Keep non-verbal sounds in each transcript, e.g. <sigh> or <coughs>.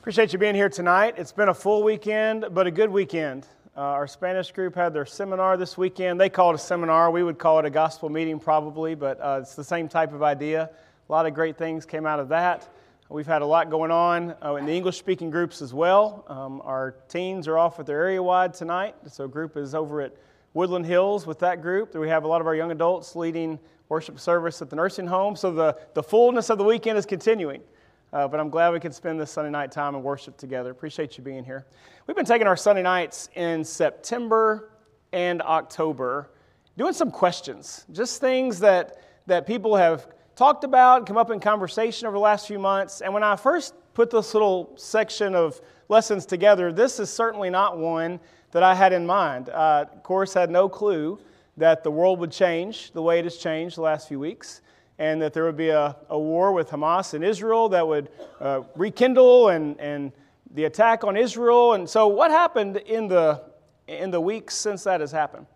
Appreciate you being here tonight. It's been a full weekend, but a good weekend. Uh, our Spanish group had their seminar this weekend. They call it a seminar. We would call it a gospel meeting, probably, but uh, it's the same type of idea. A lot of great things came out of that. We've had a lot going on uh, in the English speaking groups as well. Um, our teens are off with their area wide tonight, so group is over at Woodland Hills with that group. We have a lot of our young adults leading worship service at the nursing home, so the, the fullness of the weekend is continuing. Uh, but I'm glad we could spend this Sunday night time and worship together. Appreciate you being here. We've been taking our Sunday nights in September and October, doing some questions, just things that, that people have talked about, come up in conversation over the last few months. And when I first put this little section of lessons together, this is certainly not one that I had in mind. Uh, of course, had no clue that the world would change the way it has changed the last few weeks, and that there would be a, a war with Hamas and Israel that would uh, rekindle and, and the attack on Israel. And so, what happened in the, in the weeks since that has happened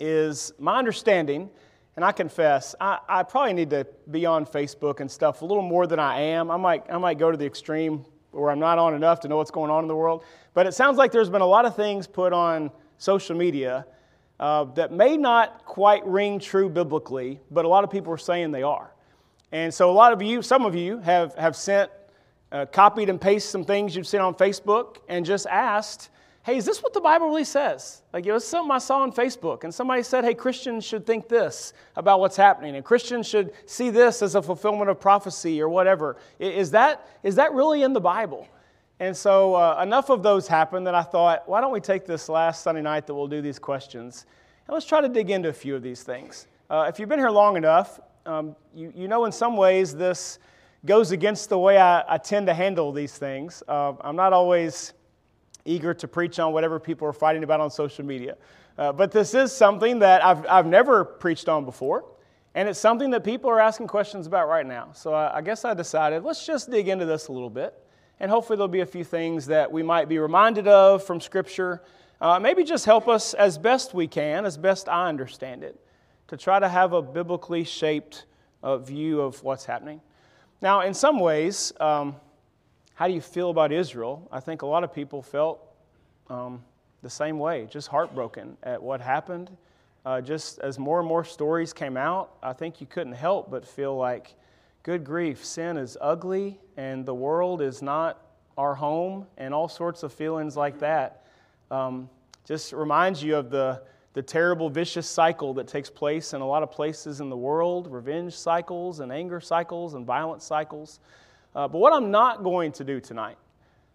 is my understanding and I confess, I, I, probably need to be on Facebook and stuff a little more than I am. I might, I might go to the extreme where I'm not on enough to know what's going on in the world. But it sounds like there's been a lot of things put on social media uh, that may not quite ring true biblically, but a lot of people are saying they are. And so a lot of you, some of you, have, have sent, uh, copied and pasted some things you've seen on Facebook and just asked, hey, is this what the Bible really says? Like, it was something I saw on Facebook, and somebody said, hey, Christians should think this about what's happening, and Christians should see this as a fulfillment of prophecy or whatever. Is that, is that really in the Bible? And so, uh, enough of those happened that I thought, why don't we take this last Sunday night that we'll do these questions, and let's try to dig into a few of these things. Uh, if you've been here long enough, um, you, you know in some ways this goes against the way I, I tend to handle these things. Uh, I'm not always eager to preach on whatever people are fighting about on social media. Uh, but this is something that I've, I've never preached on before, and it's something that people are asking questions about right now. So I, I guess I decided let's just dig into this a little bit, and hopefully there'll be a few things that we might be reminded of from Scripture. Uh, maybe just help us as best we can, as best I understand it, to try to have a biblically shaped uh, view of what's happening. Now, in some ways, um, how do you feel about Israel? I think a lot of people felt um, the same way, just heartbroken at what happened. Uh, just as more and more stories came out, I think you couldn't help but feel like, good grief, sin is ugly and the world is not our home, and all sorts of feelings like that. Um, just reminds you of the, the terrible, vicious cycle that takes place in a lot of places in the world revenge cycles, and anger cycles, and violence cycles. Uh, but what I'm not going to do tonight,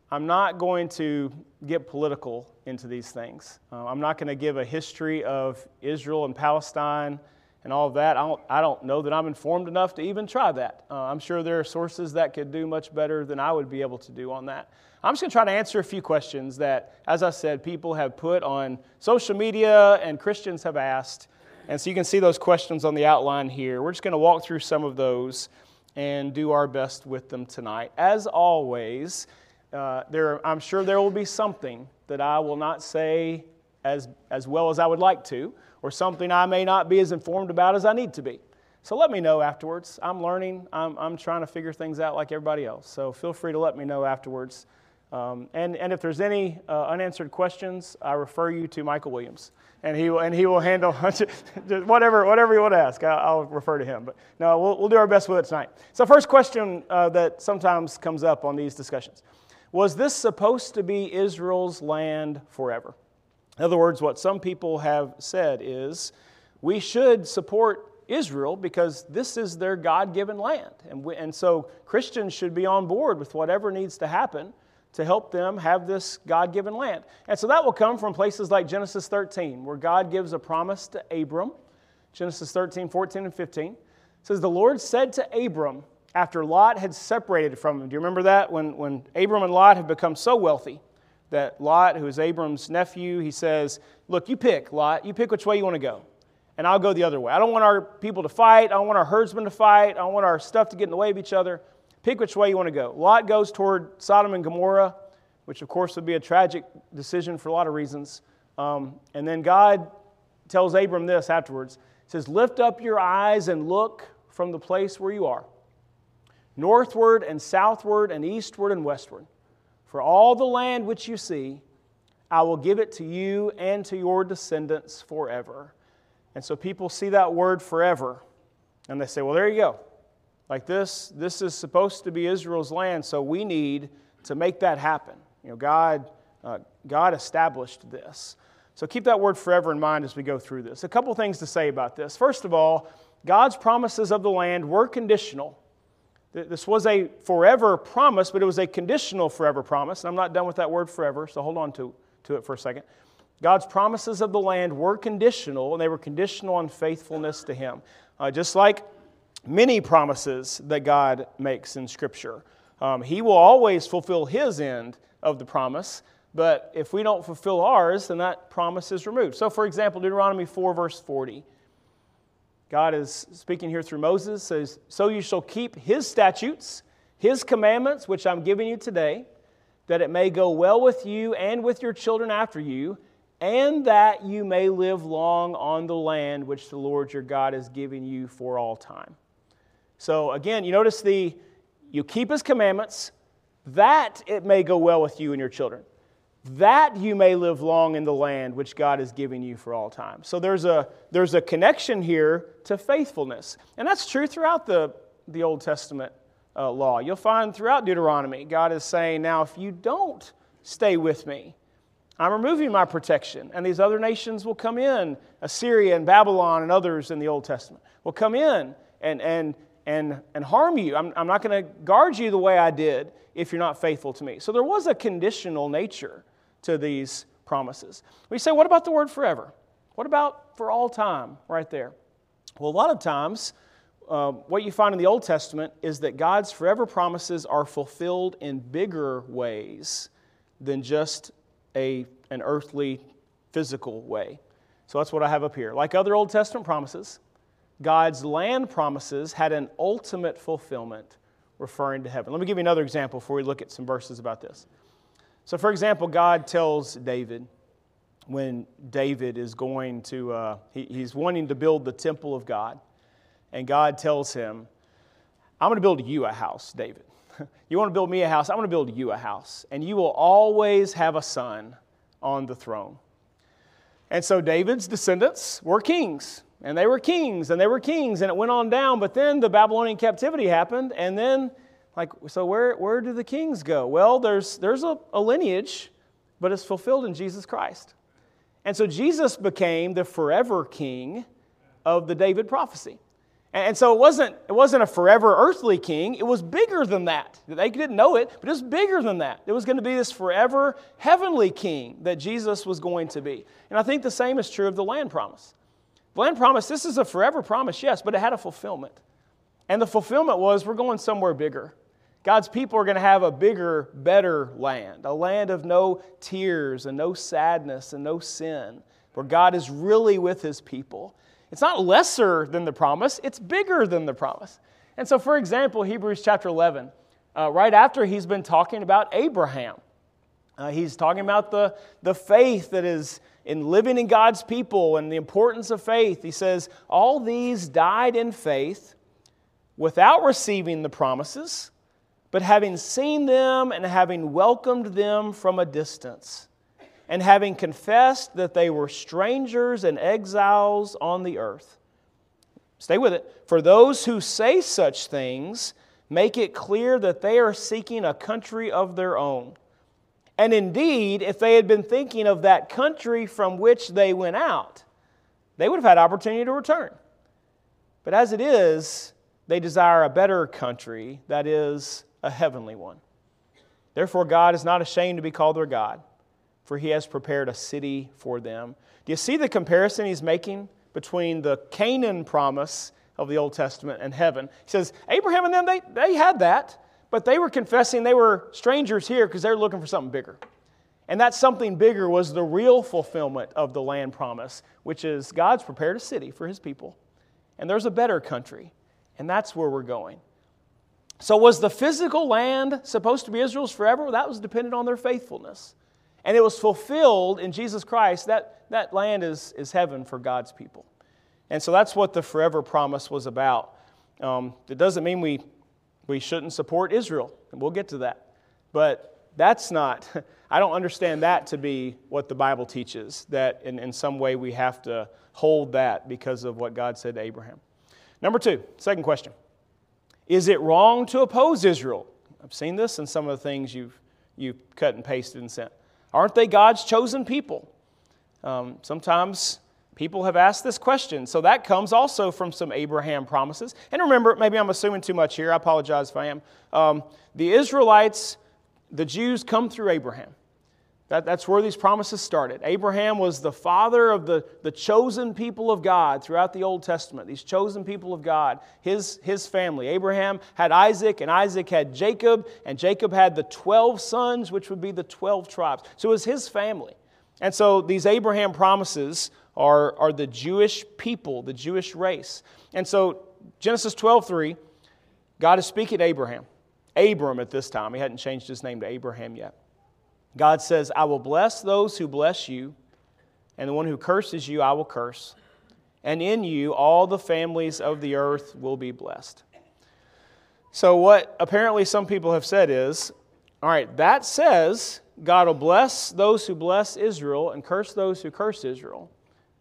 I'm not going to get political into these things. Uh, I'm not going to give a history of Israel and Palestine and all of that. I don't, I don't know that I'm informed enough to even try that. Uh, I'm sure there are sources that could do much better than I would be able to do on that. I'm just going to try to answer a few questions that, as I said, people have put on social media and Christians have asked. And so you can see those questions on the outline here. We're just going to walk through some of those and do our best with them tonight. As always, uh, there, I'm sure there will be something that I will not say as, as well as I would like to, or something I may not be as informed about as I need to be. So let me know afterwards. I'm learning, I'm, I'm trying to figure things out like everybody else. So feel free to let me know afterwards. Um, and, and if there's any uh, unanswered questions, I refer you to Michael Williams and he will, and he will handle <laughs> whatever, whatever you want to ask. I'll, I'll, refer to him. But no, we'll, we'll do our best with it tonight. So, first question uh, that sometimes comes up on these discussions Was this supposed to be Israel's land forever? In other words, what some people have said is we should support Israel because this is their God given land. And, we, and so Christians should be on board with whatever needs to happen to help them have this God given land. And so that will come from places like Genesis 13, where God gives a promise to Abram. Genesis 13, 14, and 15 it says, The Lord said to Abram, after Lot had separated from him, do you remember that? When, when Abram and Lot had become so wealthy that Lot, who is Abram's nephew, he says, Look, you pick, Lot, you pick which way you want to go and I'll go the other way. I don't want our people to fight. I don't want our herdsmen to fight. I don't want our stuff to get in the way of each other. Pick which way you want to go. Lot goes toward Sodom and Gomorrah, which of course would be a tragic decision for a lot of reasons. Um, and then God tells Abram this afterwards. He says, Lift up your eyes and look from the place where you are, northward and southward and eastward and westward. For all the land which you see, I will give it to you and to your descendants forever. And so people see that word forever, and they say, well, there you go. Like this, this is supposed to be Israel's land, so we need to make that happen. You know, God, uh, God established this. So keep that word forever in mind as we go through this. A couple things to say about this. First of all, God's promises of the land were conditional. This was a forever promise, but it was a conditional forever promise. And I'm not done with that word forever, so hold on to, to it for a second. God's promises of the land were conditional, and they were conditional on faithfulness to Him. Uh, just like many promises that God makes in Scripture. Um, he will always fulfill His end of the promise, but if we don't fulfill ours, then that promise is removed. So, for example, Deuteronomy 4, verse 40. God is speaking here through Moses, says, So you shall keep his statutes, his commandments, which I'm giving you today, that it may go well with you and with your children after you, and that you may live long on the land which the Lord your God is giving you for all time. So again, you notice the you keep his commandments, that it may go well with you and your children that you may live long in the land which God is giving you for all time. So there's a, there's a connection here to faithfulness. And that's true throughout the, the Old Testament uh, law. You'll find throughout Deuteronomy, God is saying, Now, if you don't stay with me, I'm removing my protection, and these other nations will come in. Assyria and Babylon and others in the Old Testament will come in and, and, and, and harm you. I'm, I'm not going to guard you the way I did if you're not faithful to me. So there was a conditional nature to these promises. We say, what about the word forever? What about for all time right there? Well, a lot of times, uh, what you find in the Old Testament is that God's forever promises are fulfilled in bigger ways than just a, an earthly, physical way. So that's what I have up here. Like other Old Testament promises, God's land promises had an ultimate fulfillment referring to heaven. Let me give you another example before we look at some verses about this. So, for example, God tells David when David is going to, uh, he, he's wanting to build the temple of God. And God tells him, I'm going to build you a house, David. <laughs> you want to build me a house? I'm going to build you a house. And you will always have a son on the throne. And so David's descendants were kings. And they were kings, and they were kings, and it went on down. But then the Babylonian captivity happened, and then like, so where, where do the kings go? Well, there's, there's a, a lineage, but it's fulfilled in Jesus Christ. And so Jesus became the forever king of the David prophecy. And so it wasn't, it wasn't a forever earthly king, it was bigger than that. They didn't know it, but it was bigger than that. It was going to be this forever heavenly king that Jesus was going to be. And I think the same is true of the land promise. The land promise, this is a forever promise, yes, but it had a fulfillment. And the fulfillment was we're going somewhere bigger. God's people are going to have a bigger, better land, a land of no tears and no sadness and no sin, where God is really with his people. It's not lesser than the promise, it's bigger than the promise. And so, for example, Hebrews chapter 11, uh, right after he's been talking about Abraham, uh, he's talking about the, the faith that is in living in God's people and the importance of faith. He says, All these died in faith without receiving the promises but having seen them and having welcomed them from a distance, and having confessed that they were strangers and exiles on the earth. Stay with it. For those who say such things, make it clear that they are seeking a country of their own. And indeed, if they had been thinking of that country from which they went out, they would have had opportunity to return. But as it is, they desire a better country, that is, a heavenly one. Therefore, God is not ashamed to be called their God, for he has prepared a city for them. Do you see the comparison he's making between the Canaan promise of the Old Testament and heaven? He says, Abraham and them, they, they had that, but they were confessing they were strangers here because they're looking for something bigger. And that something bigger was the real fulfillment of the land promise, which is God's prepared a city for his people. And there's a better country, and that's where we're going. So, was the physical land supposed to be Israel's forever? That was dependent on their faithfulness. And it was fulfilled in Jesus Christ. That, that land is, is heaven for God's people. And so that's what the forever promise was about. Um, it doesn't mean we, we shouldn't support Israel, and we'll get to that. But That's not, <laughs> I don't understand that to be what the Bible teaches, that in, in some way we have to hold that because of what God said to Abraham. Number two, second question Is it wrong to oppose Israel? I've seen this in some of the things you've, you've cut and pasted and sent. Aren't they God's chosen people? Um, sometimes people have asked this question. So that comes also from some Abraham promises. And remember, maybe I'm assuming too much here. I apologize if I am. Um, the Israelites, the Jews come through Abraham. That, that's where these promises started. Abraham was the father of the, the chosen people of God throughout the Old Testament, these chosen people of God, his, his family. Abraham had Isaac, and Isaac had Jacob, and Jacob had the 12 sons, which would be the 12 tribes. So it was his family. And so these Abraham promises are, are the Jewish people, the Jewish race. And so Genesis 12 3, God is speaking to Abraham. Abram at this time. He hadn't changed his name to Abraham yet. God says, I will bless those who bless you, and the one who curses you, I will curse. And in you, all the families of the earth will be blessed. So, what apparently some people have said is, all right, that says God will bless those who bless Israel and curse those who curse Israel.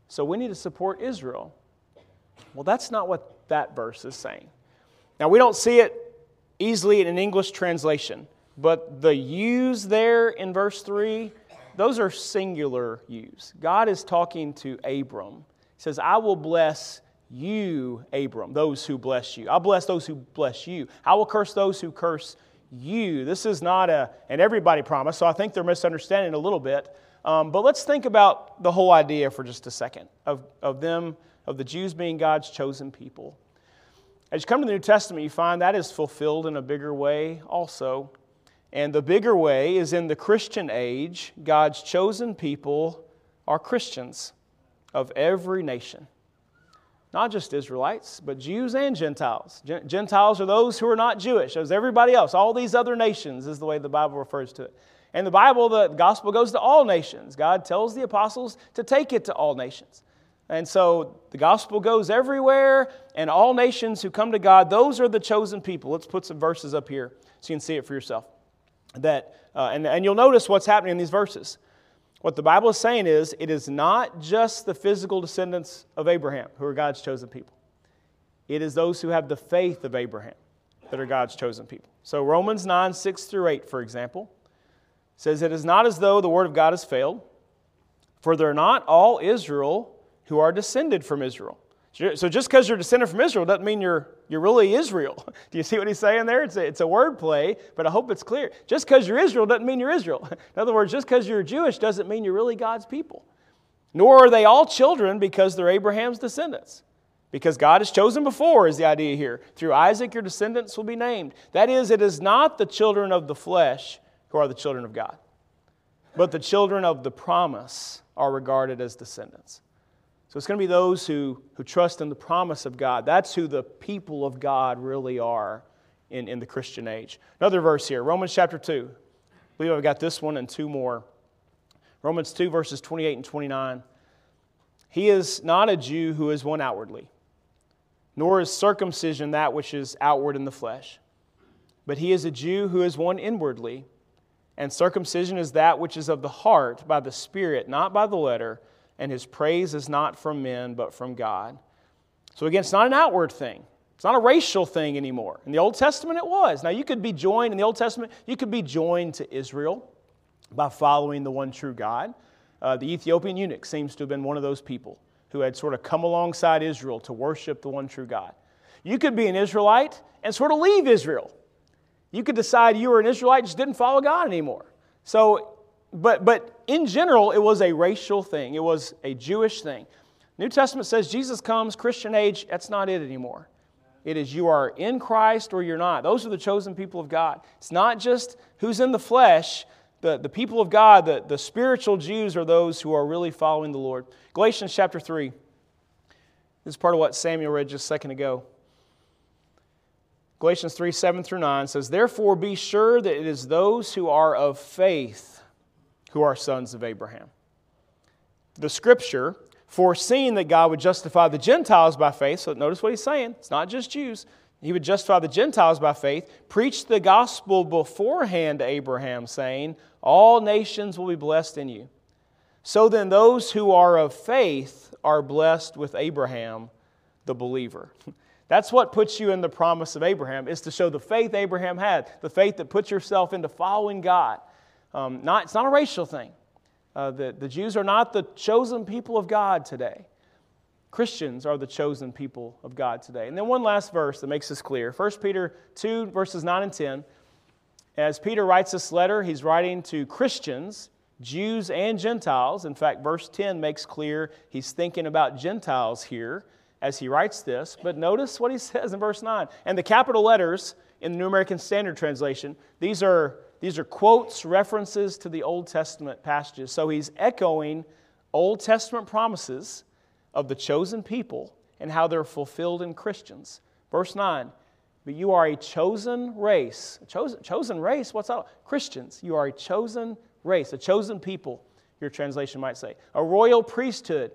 So, we need to support Israel. Well, that's not what that verse is saying. Now, we don't see it easily in an English translation. But the yous there in verse 3, those are singular yous. God is talking to Abram. He says, I will bless you, Abram, those who bless you. I'll bless those who bless you. I will curse those who curse you. This is not a, an everybody promise, so I think they're misunderstanding a little bit. Um, but let's think about the whole idea for just a second of, of them, of the Jews being God's chosen people. As you come to the New Testament, you find that is fulfilled in a bigger way also. And the bigger way is in the Christian age, God's chosen people are Christians of every nation. Not just Israelites, but Jews and Gentiles. Gentiles are those who are not Jewish, as everybody else. All these other nations is the way the Bible refers to it. And the Bible, the gospel goes to all nations. God tells the apostles to take it to all nations. And so the gospel goes everywhere, and all nations who come to God, those are the chosen people. Let's put some verses up here so you can see it for yourself that, uh, and, and you'll notice what's happening in these verses. What the Bible is saying is, it is not just the physical descendants of Abraham who are God's chosen people. It is those who have the faith of Abraham that are God's chosen people. So, Romans 9, 6 through 8, for example, says, It is not as though the word of God has failed, for they're not all Israel who are descended from Israel. So just because you're descended from Israel doesn't mean you're, you're really Israel. <laughs> Do you see what he's saying there? It's a, it's a word play, but I hope it's clear. Just because you're Israel doesn't mean you're Israel. <laughs> In other words, just because you're Jewish doesn't mean you're really God's people. Nor are they all children because they're Abraham's descendants. Because God has chosen before, is the idea here. Through Isaac, your descendants will be named. That is, it is not the children of the flesh who are the children of God, but the children of the promise are regarded as descendants. So it's going to be those who, who trust in the promise of God. That's who the people of God really are in, in the Christian age. Another verse here, Romans chapter 2. I believe I've got this one and two more. Romans 2, verses 28 and 29. He is not a Jew who is one outwardly, nor is circumcision that which is outward in the flesh. But he is a Jew who is one inwardly, and circumcision is that which is of the heart by the Spirit, not by the letter and his praise is not from men, but from God. So, again, it's not an outward thing. It's not a racial thing anymore. In the Old Testament, it was. Now, you could be joined, in the Old Testament, you could be joined to Israel by following the one true God. Uh, the Ethiopian eunuch seems to have been one of those people who had sort of come alongside Israel to worship the one true God. You could be an Israelite and sort of leave Israel. You could decide you were an Israelite, just didn't follow God anymore. So but, but in general, it was a racial thing, it was a Jewish thing. New Testament says Jesus comes, Christian age, that's not it anymore. It is you are in Christ or you're not. Those are the chosen people of God. It's not just who's in the flesh. The, the people of God, the, the spiritual Jews, are those who are really following the Lord. Galatians chapter 3. This is part of what Samuel read just a second ago. Galatians 3 7 through 9 says, Therefore be sure that it is those who are of faith who are sons of Abraham. The scripture, foreseeing that God would justify the Gentiles by faith, so notice what he's saying, it's not just Jews, He would justify the Gentiles by faith, preach the gospel beforehand to Abraham, saying, All nations will be blessed in you. So then, those who are of faith are blessed with Abraham, the believer. <laughs> That's what puts you in the promise of Abraham, is to show the faith Abraham had, the faith that puts yourself into following God. Um, not, it's not a racial thing. Uh, the, the Jews are not the chosen people of God today. Christians are the chosen people of God today. And then one last verse that makes this clear 1 Peter 2, verses 9 and 10. As Peter writes this letter, he's writing to Christians, Jews and Gentiles. In fact, verse 10 makes clear he's thinking about Gentiles here as he writes this. But notice what he <laughs> says in verse 9. And the capital letters in the New American Standard Translation, these are, these are quotes, references to the Old Testament passages. So he's echoing Old Testament promises of the chosen people and how they're fulfilled in Christians. Verse 9, but you are a chosen race. A chosen, chosen race? What's that? Christians. You are a chosen race, a chosen people, your translation might say. A royal priesthood,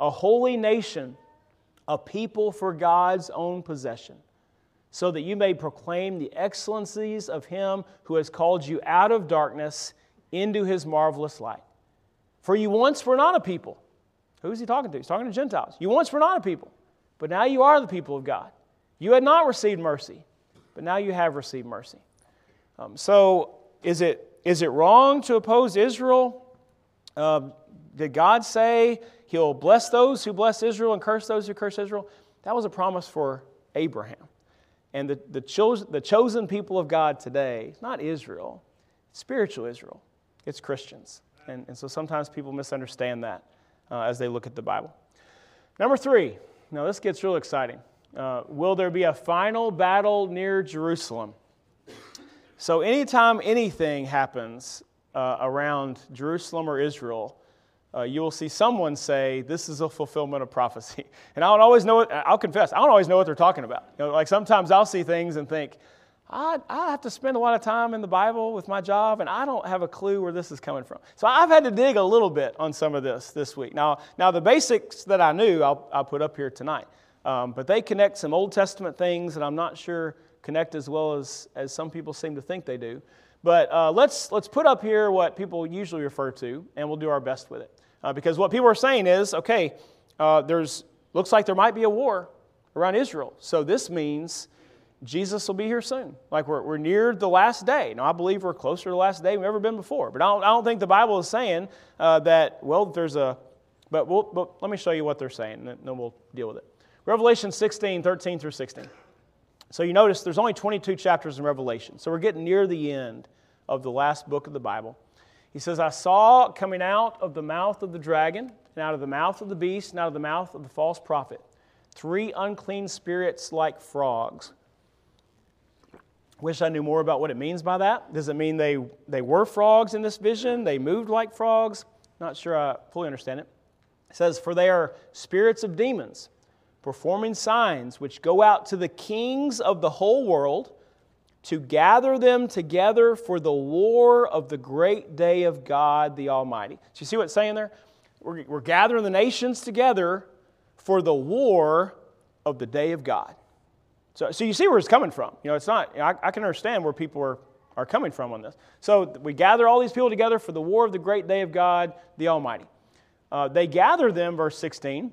a holy nation, a people for God's own possession, so that you may proclaim the excellencies of Him who has called you out of darkness into His marvelous light. For you once were not a people who is he talking to? He's talking to Gentiles. You once were not a people, but now you are the people of God. You had not received mercy, but now you have received mercy. Um, so, is it, is it wrong to oppose Israel? Um, did God say he'll bless those who bless Israel and curse those who curse Israel? That was a promise for Abraham. And the, the, cho- the chosen people of God today, not Israel, spiritual Israel, it's Christians. And, and so sometimes people misunderstand that uh, as they look at the Bible. Number three, now this gets real exciting. Uh, will there be a final battle near Jerusalem? So, anytime anything happens uh, around Jerusalem or Israel, uh, you will see someone say, This is a fulfillment of prophecy. <laughs> And I don't always know, what, I'll confess, I don't always know what they're talking about. You know, like sometimes I'll see things and think, I, I have to spend a lot of time in the Bible with my job, and I don't have a clue where this is coming from. So I've had to dig a little bit on some of this this week. Now, now the basics that I knew, I'll, I'll put up here tonight. Um, but they connect some Old Testament things that I'm not sure connect as well as, as some people seem to think they do. But uh, let's, let's put up here what people usually refer to, and we'll do our best with it. Uh, because what people are saying is okay, uh, there's, looks like there might be a war around Israel. So this means Jesus will be here soon. Like we're, we're near the last day. Now, I believe we're closer to the last day we've ever been before. But I don't, I don't think the Bible is saying uh, that, well, there's a, but, we'll, but let me show you what they're saying, and then we'll deal with it. Revelation 16, 13 through 16. So you notice there's only 22 chapters in Revelation. So we're getting near the end of the last book of the Bible. He says, I saw coming out of the mouth of the dragon, and out of the mouth of the beast, and out of the mouth of the false prophet, three unclean spirits like frogs Wish I knew more about what it means by that. Does it mean they, they were frogs in this vision? They moved like frogs? Not sure I fully understand it. It says, For they are spirits of demons, performing signs which go out to the kings of the whole world to gather them together for the war of the great day of God the Almighty. So you see what it's saying there? We're, we're gathering the nations together for the war of the day of God. So, so you see where it's coming from. You know, it's not, I, I can understand where people are, are coming from on this. So we gather all these people together for the war of the great day of God, the Almighty. Uh, they gather them, verse 16,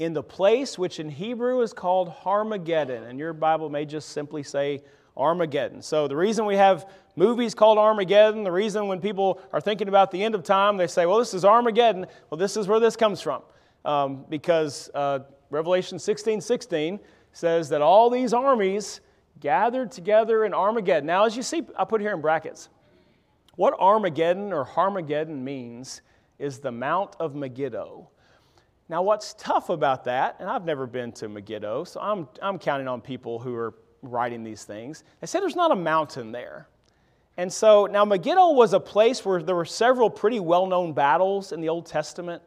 in the place which in Hebrew is called Armageddon. And your Bible may just simply say Armageddon. So the reason we have movies called Armageddon, the reason when people are thinking about the end of time, they say, well, this is Armageddon. Well, this is where this comes from. Um, because uh, Revelation 16 16 says that all these armies gathered together in Armageddon. Now, as you see, I put here in brackets. What Armageddon or Harmageddon means is the Mount of Megiddo. Now, what's tough about that, and I've never been to Megiddo, so I'm, I'm counting on people who are writing these things. They said there's not a mountain there. And so now Megiddo was a place where there were several pretty well known battles in the Old Testament.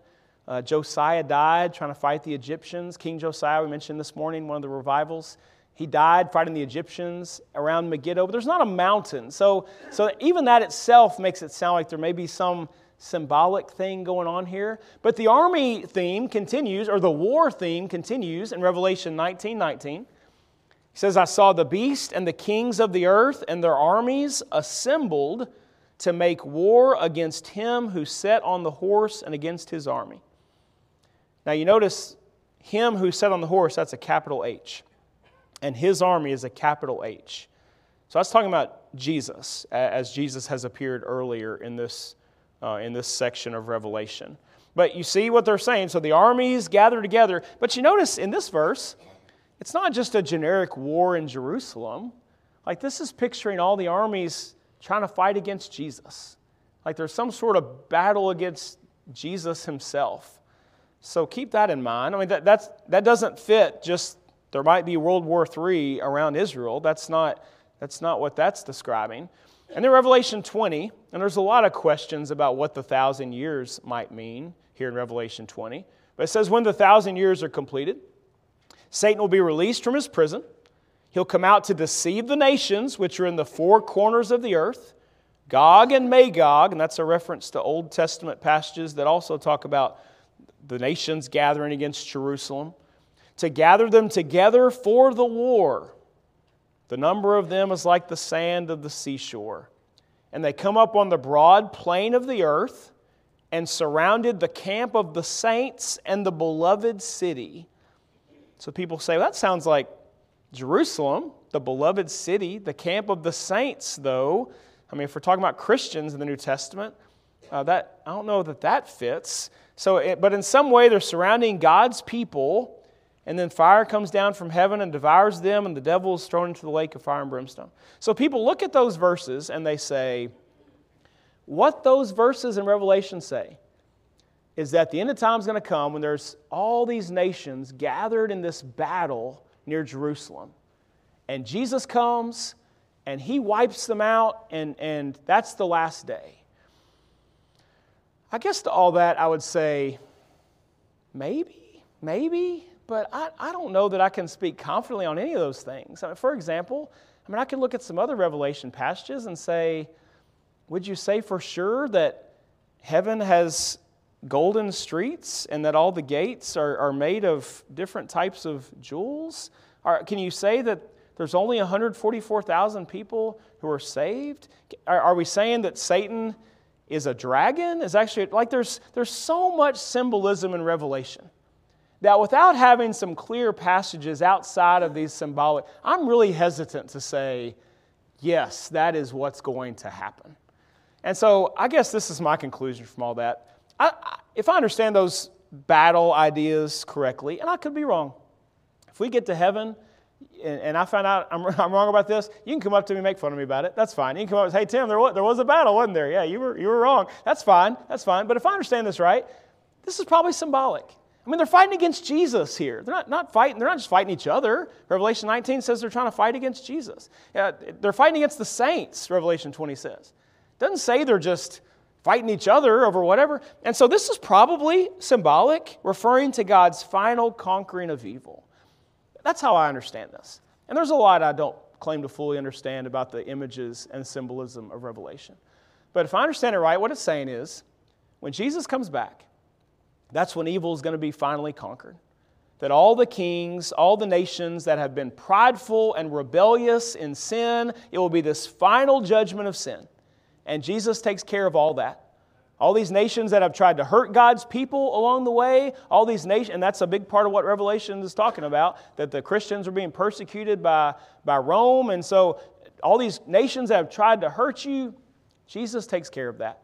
Uh, Josiah died trying to fight the Egyptians. King Josiah, we mentioned this morning, one of the revivals. He died fighting the Egyptians around Megiddo, but there's not a mountain. So, so even that itself makes it sound like there may be some symbolic thing going on here. But the army theme continues, or the war theme continues in Revelation 19 19. He says, I saw the beast and the kings of the earth and their armies assembled to make war against him who sat on the horse and against his army. Now you notice him who sat on the horse, that's a capital H. And his army is a capital H. So that's talking about Jesus, as Jesus has appeared earlier in this, uh, in this section of Revelation. But you see what they're saying. So the armies gather together. But you notice in this verse, it's not just a generic war in Jerusalem. Like, this is picturing all the armies trying to fight against Jesus. Like, there's some sort of battle against Jesus himself. So keep that in mind. I mean, that, that's, that doesn't fit just there might be World War III around Israel. That's not, that's not what that's describing. And then Revelation 20, and there's a lot of questions about what the thousand years might mean here in Revelation 20. But it says, when the thousand years are completed, Satan will be released from his prison. He'll come out to deceive the nations which are in the four corners of the earth, Gog and Magog, and that's a reference to Old Testament passages that also talk about the nations gathering against Jerusalem, to gather them together for the war. The number of them is like the sand of the seashore. And they come up on the broad plain of the earth and surrounded the camp of the saints and the beloved city. So people say, well, that sounds like Jerusalem, the beloved city, the camp of the saints, though. I mean, if we're talking about Christians in the New Testament, uh, that, I don't know that that fits. So, it, but in some way, they're surrounding God's people, and then fire comes down from heaven and devours them, and the devil is thrown into the lake of fire and brimstone. So people look at those verses and they say, what those verses in Revelation say is that the end of time is going to come when there's all these nations gathered in this battle near Jerusalem. And Jesus comes and he wipes them out, and, and that's the last day. I guess to all that, I would say, maybe, maybe, but I, I don't know that I can speak confidently on any of those things. I mean, for example, I mean, I can look at some other Revelation passages and say, would you say for sure that heaven has golden streets and that all the gates are, are made of different types of jewels? Are, can you say that there's only 144,000 people who are saved? Are, are, we saying that Satan is a dragon? Is actually like there's, there's so much symbolism in Revelation that without having some clear passages outside of these symbolic, I'm really hesitant to say, yes, that is what's going to happen. And so I guess this is my conclusion from all that. I, if I understand those battle ideas correctly, and I could be wrong, if we get to heaven and, and I find out I'm, <laughs> I'm, wrong about this, you can come up to me and make fun of me about it. That's fine. You can come up and say, hey, Tim, there was, there was a battle, wasn't there? Yeah, you were, you were wrong. That's fine. That's fine. But if I understand this right, this is probably symbolic. I mean, they're fighting against Jesus here. They're not, not fighting, they're not just fighting each other. Revelation 19 says they're trying to fight against Jesus. Yeah, they're fighting against the saints, Revelation 20 says. It doesn't say they're just fighting each other over whatever. And so this is probably symbolic, referring to God's final conquering of evil. That's how I understand this. And there's a lot I don't claim to fully understand about the images and symbolism of Revelation. But if I understand it right, what it's saying is when Jesus comes back, that's when evil is going to be finally conquered. That all the kings, all the nations that have been prideful and rebellious in sin, it will be this final judgment of sin. And Jesus takes care of all that. All these nations that have tried to hurt God's people along the way, all these nations, and that's a big part of what Revelation is talking about, that the Christians are being persecuted by, by Rome. And so, all these nations that have tried to hurt you, Jesus takes care of that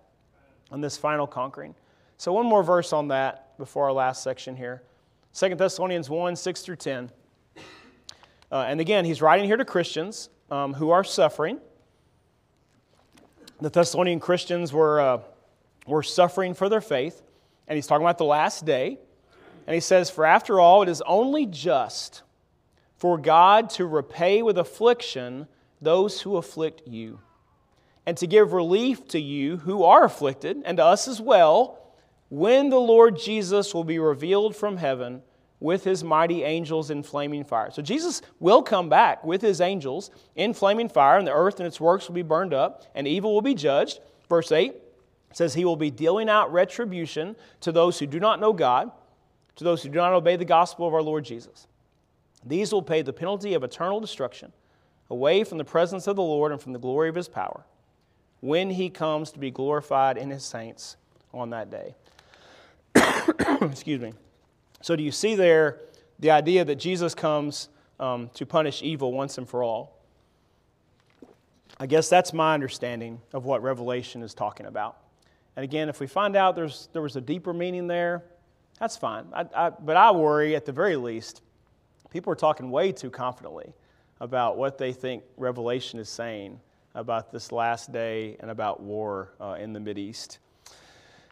on this final conquering. So, one more verse on that before our last section here 2 Thessalonians 1 6 through 10. Uh, and again, he's writing here to Christians um, who are suffering. The Thessalonian Christians were, uh, were suffering for their faith, and he's talking about the last day. And he says, For after all, it is only just for God to repay with affliction those who afflict you, and to give relief to you who are afflicted, and to us as well, when the Lord Jesus will be revealed from heaven with his mighty angels in flaming fire. So Jesus will come back with his angels in flaming fire, and the earth and its works will be burned up, and evil will be judged. Verse 8 says, He will be dealing out retribution to those who do not know God, to those who do not obey the gospel of our Lord Jesus. These will pay the penalty of eternal destruction, away from the presence of the Lord and from the glory of his power, when he comes to be glorified in his saints on that day. <coughs> Excuse me. So, do you see there the idea that Jesus comes um, to punish evil once and for all? I guess that's my understanding of what Revelation is talking about. And again, if we find out there's, there was a deeper meaning there, that's fine. I, I, but I worry, at the very least, people are talking way too confidently about what they think Revelation is saying about this last day and about war uh, in the Mideast.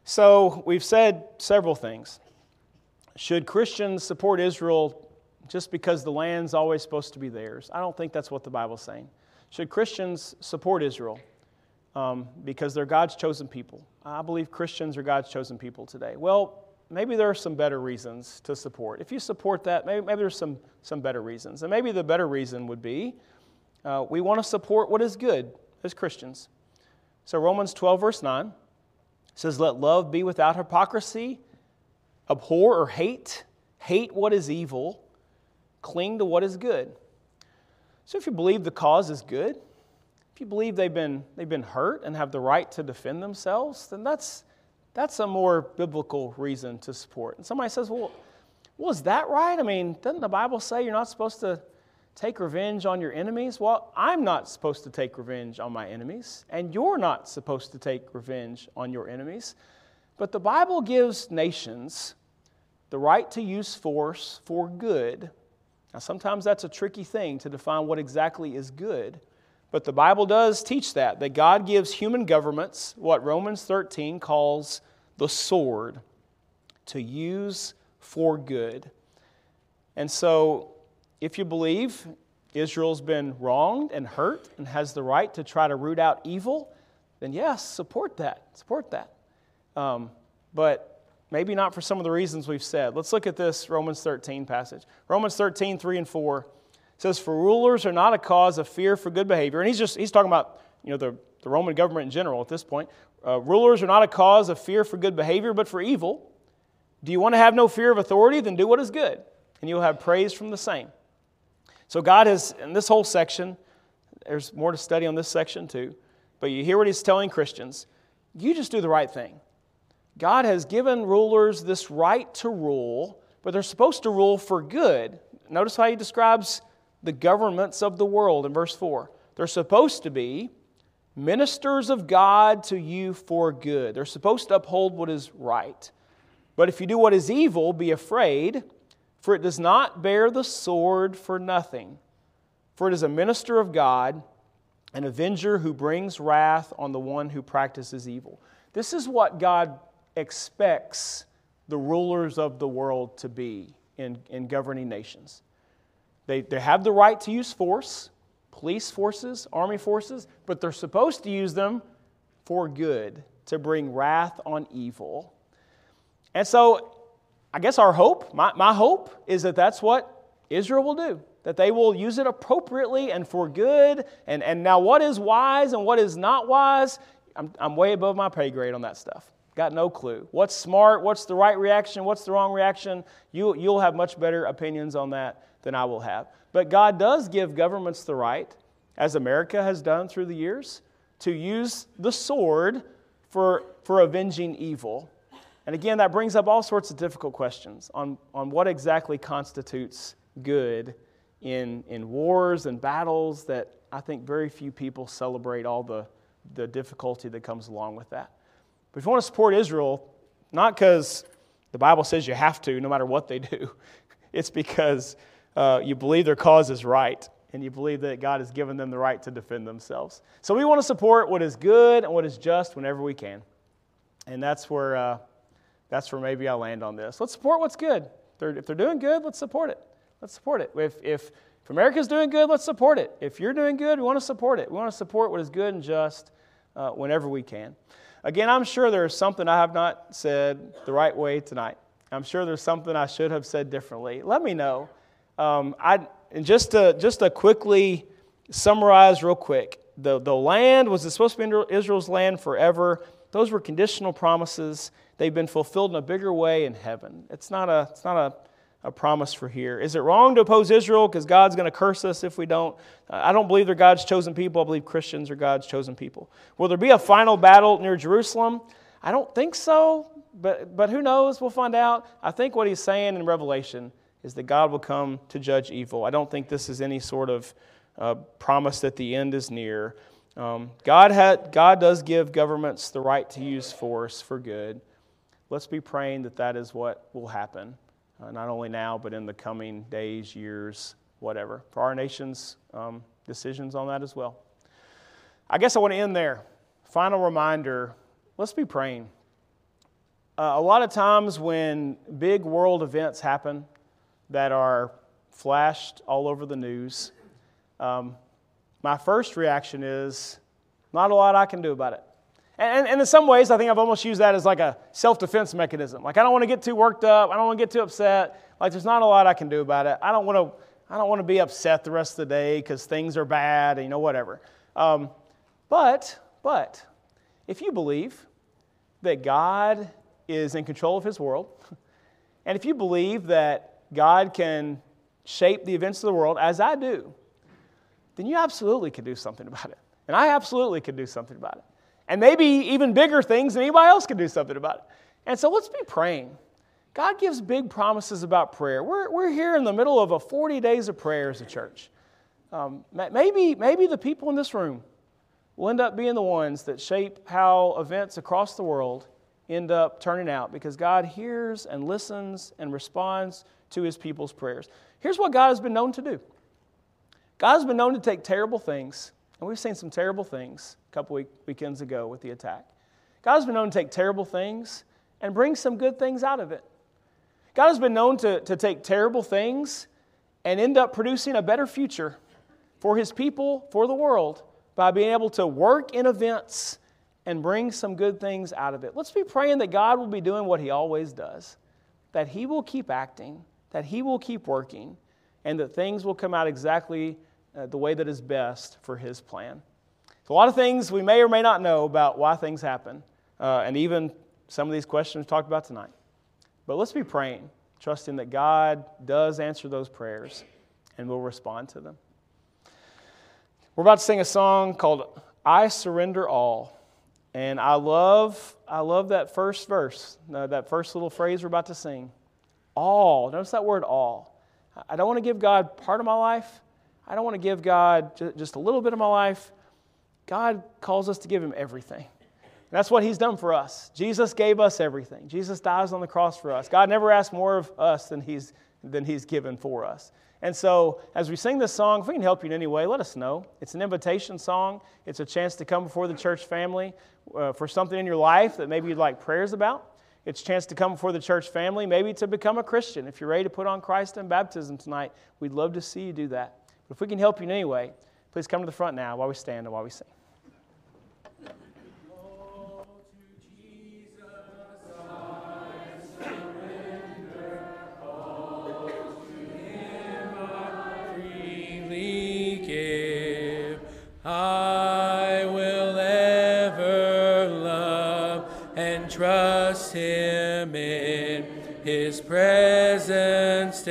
So, we've said several things. Should Christians support Israel just because the land's always supposed to be theirs? I don't think that's what the Bible's saying. Should Christians support Israel um, because they're God's chosen people? I believe Christians are God's chosen people today. Well, maybe there are some better reasons to support. If you support that, maybe, maybe there's some, some better reasons. And maybe the better reason would be uh, we want to support what is good as Christians. So, Romans 12, verse 9 says, Let love be without hypocrisy, abhor or hate, hate what is evil, cling to what is good. So, if you believe the cause is good, if you believe they've been, they've been hurt and have the right to defend themselves, then that's, that's a more biblical reason to support. And somebody says, well, well, is that right? I mean, doesn't the Bible say you're not supposed to take revenge on your enemies? Well, I'm not supposed to take revenge on my enemies, and you're not supposed to take revenge on your enemies. But the Bible gives nations the right to use force for good. Now, sometimes that's a tricky thing to define what exactly is good. But the Bible does teach that, that God gives human governments what Romans 13 calls the sword to use for good. And so, if you believe Israel's been wronged and hurt and has the right to try to root out evil, then yes, support that. Support that. Um, but maybe not for some of the reasons we've said. Let's look at this Romans 13 passage. Romans 13, 3 and 4 says, For rulers are not a cause of fear for good behavior. And he's just he's talking about you know the, the Roman government in general at this point. Uh, rulers are not a cause of fear for good behavior, but for evil. Do you want to have no fear of authority? Then do what is good, and you'll have praise from the same. So God has in this whole section, there's more to study on this section too. But you hear what he's telling Christians. You just do the right thing. God has given rulers this right to rule, but they're supposed to rule for good. Notice how he describes the governments of the world in verse 4. They're supposed to be ministers of God to you for good. They're supposed to uphold what is right. But if you do what is evil, be afraid, for it does not bear the sword for nothing. For it is a minister of God, an avenger who brings wrath on the one who practices evil. This is what God expects the rulers of the world to be in, in governing nations. They, they have the right to use force, police forces, army forces, but they're supposed to use them for good, to bring wrath on evil. And so, I guess our hope, my, my hope, is that that's what Israel will do, that they will use it appropriately and for good. And, and now, what is wise and what is not wise, I'm, I'm way above my pay grade on that stuff. Got no clue. What's smart? What's the right reaction? What's the wrong reaction? You, you'll have much better opinions on that than I will have. But God does give governments the right, as America has done through the years, to use the sword for, for avenging evil. And again, that brings up all sorts of difficult questions on, on what exactly constitutes good in, in wars and battles that I think very few people celebrate all the, the difficulty that comes along with that. If you want to support Israel, not because the Bible says you have to, no matter what they do, <laughs> it's because uh, you believe their cause is right, and you believe that God has given them the right to defend themselves. So we want to support what is good and what is just whenever we can. And that's where, uh, that's where maybe I'll land on this. Let's support what's good. If they're, if they're doing good, let's support it. Let's support it. If, if, if America's doing good, let's support it. If you're doing good, we want to support it. We want to support what is good and just uh, whenever we can. Again, I'm sure there's something I have not said the right way tonight. I'm sure there's something I should have said differently. Let me know. Um, I, and just to, just to quickly summarize, real quick, the, the land was it supposed to be Israel's land forever. Those were conditional promises. They've been fulfilled in a bigger way in heaven. It's not a, it's not a a promise for here. Is it wrong to oppose Israel because God's going to curse us if we don't? I don't believe they're God's chosen people. I believe Christians are God's chosen people. Will there be a final battle near Jerusalem? I don't think so, but, but who knows? We'll find out. I think what he's saying in Revelation is that God will come to judge evil. I don't think this is any sort of uh, promise that the end is near. Um, God, God does give governments the right to use force for good. Let's be praying that that is what will happen, uh, not only now, but in the coming days, years, whatever, for our nation's um, decisions on that as well. I guess I want to end there. Final reminder let's be praying. Uh, a lot of times when big world events happen that are flashed all over the news, um, my first reaction is not a lot I can do about it. And, and in some ways, I think I've almost used that as like a self defense mechanism. Like, I don't want to get too worked up. I don't want to get too upset. Like, there's not a lot I can do about it. I don't want to, I don't want to be upset the rest of the day because things are bad you know, whatever. Um, but, but, if you believe that God is in control of his world, <laughs> and if you believe that God can shape the events of the world, as I do, then you absolutely could do something about it. And I absolutely could do something about it. And maybe even bigger things than anybody else can do something about it. And so let's be praying. God gives big promises about prayer. We're, we're here in the middle of a 40 days of prayer as a church. Um, maybe, maybe the people in this room will end up being the ones that shape how events across the world end up turning out because God hears and listens and responds to his people's prayers. Here's what God has been known to do God has been known to take terrible things, and we've seen some terrible things a couple week, weekends ago with the attack. God has been known to take terrible things and bring some good things out of it. God has been known to, to take terrible things and end up producing a better future for his people, for the world, by being able to work in events and bring some good things out of it. Let's be praying that God will be doing what he always does, that he will keep acting, that he will keep working, and that things will come out exactly uh, the way that is best for His plan. So, a lot of things we may or may not know about why things happen, uh, and even some of these questions talked about tonight. But let's be praying, trusting that God does answer those prayers and will respond to them. We're about to sing a song called I Surrender All. And I love, I love that first verse, uh, that first little phrase we're about to sing. All. Notice that word all. I don't want to give God part of my life. I don't want to give God just a little bit of my life. God calls us to give Him everything. And that's what He's done for us. Jesus gave us everything. Jesus dies on the cross for us. God never asked more of us than He's, than he's given for us. And so, as we sing this song, if we can help you in any way, let us know. It's an invitation song, it's a chance to come before the church family uh, for something in your life that maybe you'd like prayers about. It's a chance to come before the church family, maybe to become a Christian. If you're ready to put on Christ in baptism tonight, we'd love to see you do that. But if we can help you in any way, please come to the front now while we stand and while we sing. I will ever love and trust him in his presence.